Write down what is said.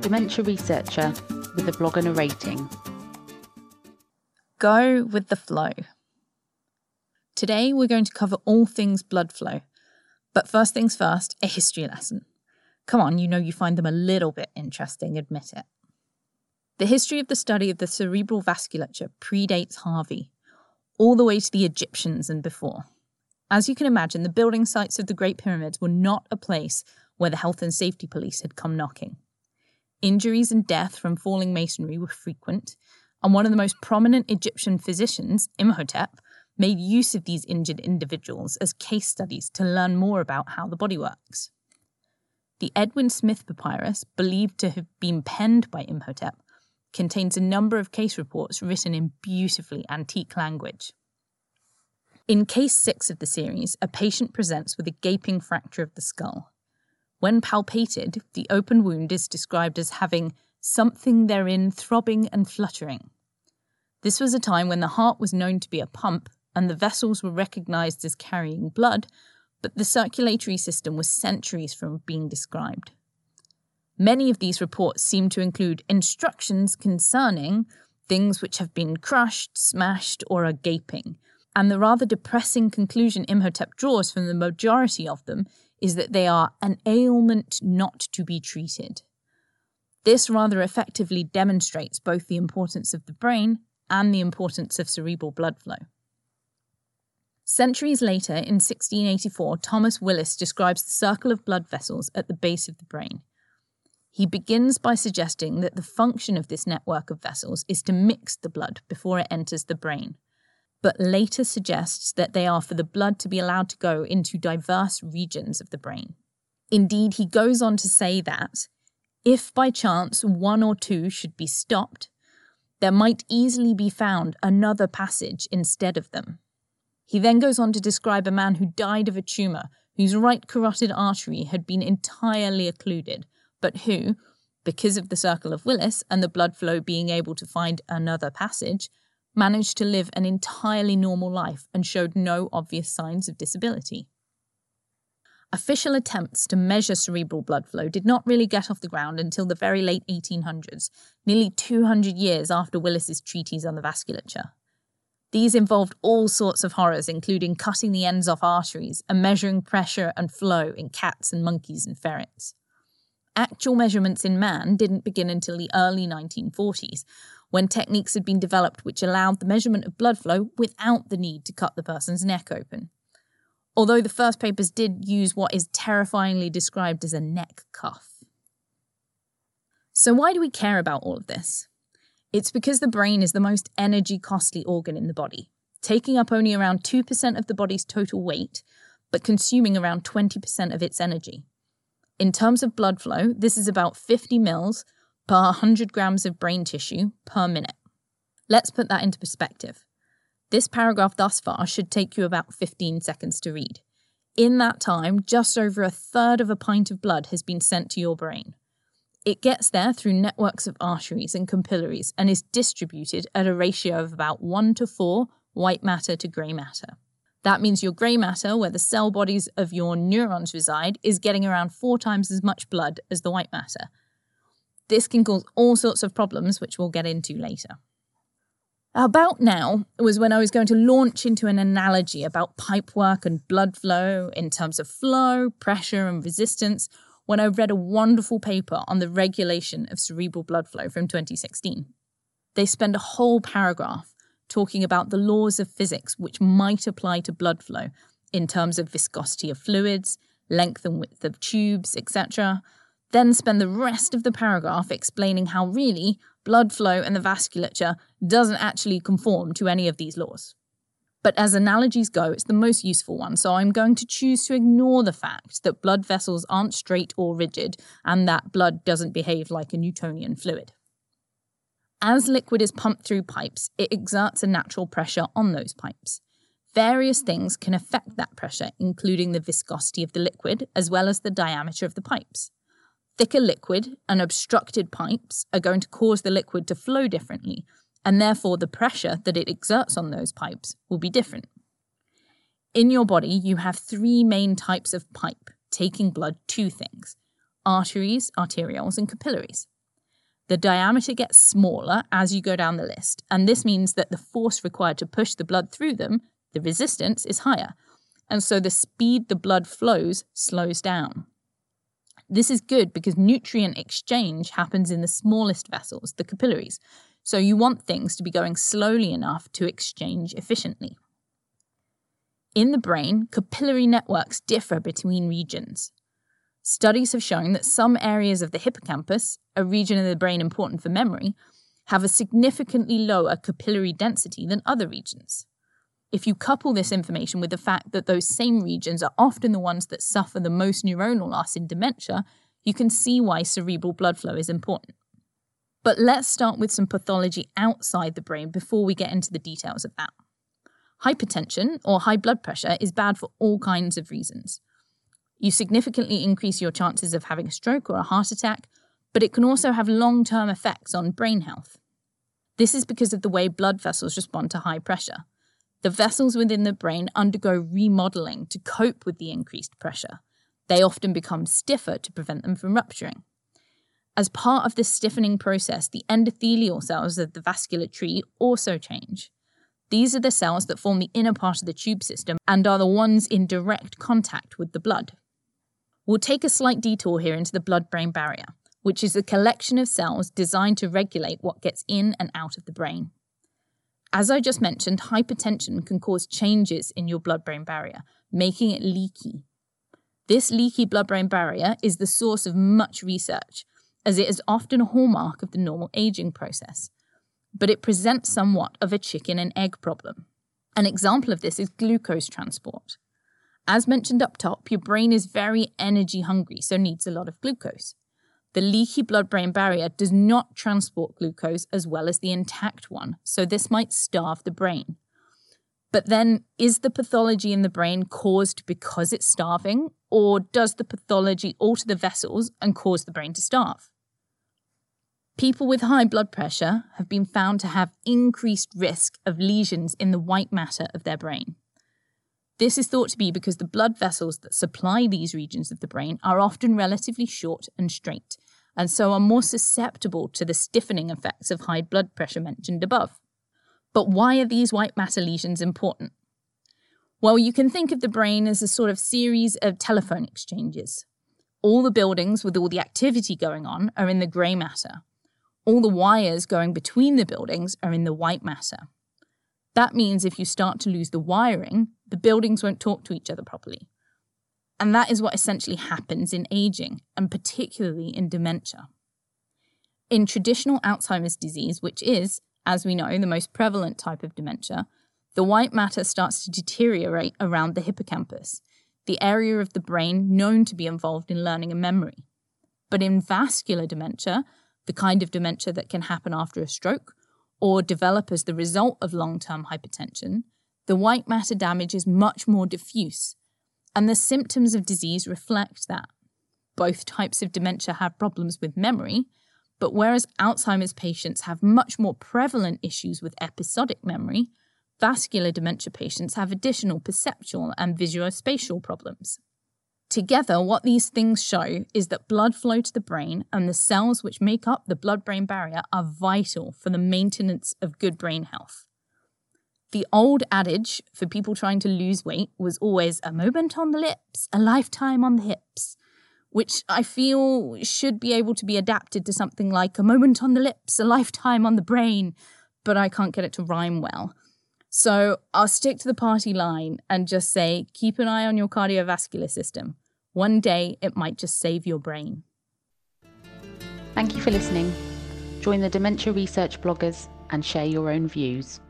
dementia researcher with a blog and a rating. Go with the flow. Today, we're going to cover all things blood flow. But first things first, a history lesson. Come on, you know you find them a little bit interesting, admit it. The history of the study of the cerebral vasculature predates Harvey, all the way to the Egyptians and before. As you can imagine, the building sites of the Great Pyramids were not a place where the health and safety police had come knocking. Injuries and death from falling masonry were frequent, and one of the most prominent Egyptian physicians, Imhotep, made use of these injured individuals as case studies to learn more about how the body works. The Edwin Smith papyrus, believed to have been penned by Imhotep, contains a number of case reports written in beautifully antique language. In case six of the series, a patient presents with a gaping fracture of the skull. When palpated, the open wound is described as having something therein throbbing and fluttering. This was a time when the heart was known to be a pump and the vessels were recognized as carrying blood, but the circulatory system was centuries from being described. Many of these reports seem to include instructions concerning things which have been crushed, smashed, or are gaping. And the rather depressing conclusion Imhotep draws from the majority of them is that they are an ailment not to be treated. This rather effectively demonstrates both the importance of the brain and the importance of cerebral blood flow. Centuries later, in 1684, Thomas Willis describes the circle of blood vessels at the base of the brain. He begins by suggesting that the function of this network of vessels is to mix the blood before it enters the brain, but later suggests that they are for the blood to be allowed to go into diverse regions of the brain. Indeed, he goes on to say that if by chance one or two should be stopped, there might easily be found another passage instead of them. He then goes on to describe a man who died of a tumour whose right carotid artery had been entirely occluded, but who, because of the circle of Willis and the blood flow being able to find another passage, managed to live an entirely normal life and showed no obvious signs of disability. Official attempts to measure cerebral blood flow did not really get off the ground until the very late 1800s, nearly 200 years after Willis's treatise on the vasculature. These involved all sorts of horrors, including cutting the ends off arteries and measuring pressure and flow in cats and monkeys and ferrets. Actual measurements in man didn't begin until the early 1940s, when techniques had been developed which allowed the measurement of blood flow without the need to cut the person's neck open. Although the first papers did use what is terrifyingly described as a neck cuff. So, why do we care about all of this? It's because the brain is the most energy costly organ in the body, taking up only around 2% of the body's total weight, but consuming around 20% of its energy. In terms of blood flow, this is about 50 mils per 100 grams of brain tissue per minute. Let's put that into perspective. This paragraph thus far should take you about 15 seconds to read. In that time, just over a third of a pint of blood has been sent to your brain. It gets there through networks of arteries and capillaries and is distributed at a ratio of about 1 to 4 white matter to grey matter. That means your grey matter, where the cell bodies of your neurons reside, is getting around four times as much blood as the white matter. This can cause all sorts of problems, which we'll get into later. About now was when I was going to launch into an analogy about pipework and blood flow in terms of flow, pressure, and resistance, when I read a wonderful paper on the regulation of cerebral blood flow from 2016. They spend a whole paragraph talking about the laws of physics which might apply to blood flow in terms of viscosity of fluids, length and width of tubes, etc. Then spend the rest of the paragraph explaining how really blood flow and the vasculature doesn't actually conform to any of these laws. But as analogies go, it's the most useful one, so I'm going to choose to ignore the fact that blood vessels aren't straight or rigid and that blood doesn't behave like a Newtonian fluid. As liquid is pumped through pipes, it exerts a natural pressure on those pipes. Various things can affect that pressure, including the viscosity of the liquid as well as the diameter of the pipes. Thicker liquid and obstructed pipes are going to cause the liquid to flow differently, and therefore the pressure that it exerts on those pipes will be different. In your body, you have three main types of pipe taking blood to things arteries, arterioles, and capillaries. The diameter gets smaller as you go down the list, and this means that the force required to push the blood through them, the resistance, is higher. And so the speed the blood flows slows down. This is good because nutrient exchange happens in the smallest vessels, the capillaries. So you want things to be going slowly enough to exchange efficiently. In the brain, capillary networks differ between regions. Studies have shown that some areas of the hippocampus, a region of the brain important for memory, have a significantly lower capillary density than other regions. If you couple this information with the fact that those same regions are often the ones that suffer the most neuronal loss in dementia, you can see why cerebral blood flow is important. But let's start with some pathology outside the brain before we get into the details of that. Hypertension or high blood pressure is bad for all kinds of reasons. You significantly increase your chances of having a stroke or a heart attack, but it can also have long term effects on brain health. This is because of the way blood vessels respond to high pressure. The vessels within the brain undergo remodeling to cope with the increased pressure. They often become stiffer to prevent them from rupturing. As part of this stiffening process, the endothelial cells of the vascular tree also change. These are the cells that form the inner part of the tube system and are the ones in direct contact with the blood. We'll take a slight detour here into the blood brain barrier, which is a collection of cells designed to regulate what gets in and out of the brain. As I just mentioned, hypertension can cause changes in your blood brain barrier, making it leaky. This leaky blood brain barrier is the source of much research, as it is often a hallmark of the normal aging process. But it presents somewhat of a chicken and egg problem. An example of this is glucose transport. As mentioned up top, your brain is very energy hungry, so needs a lot of glucose. The leaky blood brain barrier does not transport glucose as well as the intact one, so this might starve the brain. But then, is the pathology in the brain caused because it's starving, or does the pathology alter the vessels and cause the brain to starve? People with high blood pressure have been found to have increased risk of lesions in the white matter of their brain. This is thought to be because the blood vessels that supply these regions of the brain are often relatively short and straight, and so are more susceptible to the stiffening effects of high blood pressure mentioned above. But why are these white matter lesions important? Well, you can think of the brain as a sort of series of telephone exchanges. All the buildings with all the activity going on are in the grey matter. All the wires going between the buildings are in the white matter. That means if you start to lose the wiring, the buildings won't talk to each other properly. And that is what essentially happens in aging, and particularly in dementia. In traditional Alzheimer's disease, which is, as we know, the most prevalent type of dementia, the white matter starts to deteriorate around the hippocampus, the area of the brain known to be involved in learning and memory. But in vascular dementia, the kind of dementia that can happen after a stroke or develop as the result of long term hypertension, the white matter damage is much more diffuse, and the symptoms of disease reflect that. Both types of dementia have problems with memory, but whereas Alzheimer's patients have much more prevalent issues with episodic memory, vascular dementia patients have additional perceptual and visuospatial problems. Together, what these things show is that blood flow to the brain and the cells which make up the blood brain barrier are vital for the maintenance of good brain health. The old adage for people trying to lose weight was always a moment on the lips, a lifetime on the hips, which I feel should be able to be adapted to something like a moment on the lips, a lifetime on the brain, but I can't get it to rhyme well. So I'll stick to the party line and just say keep an eye on your cardiovascular system. One day it might just save your brain. Thank you for listening. Join the Dementia Research bloggers and share your own views.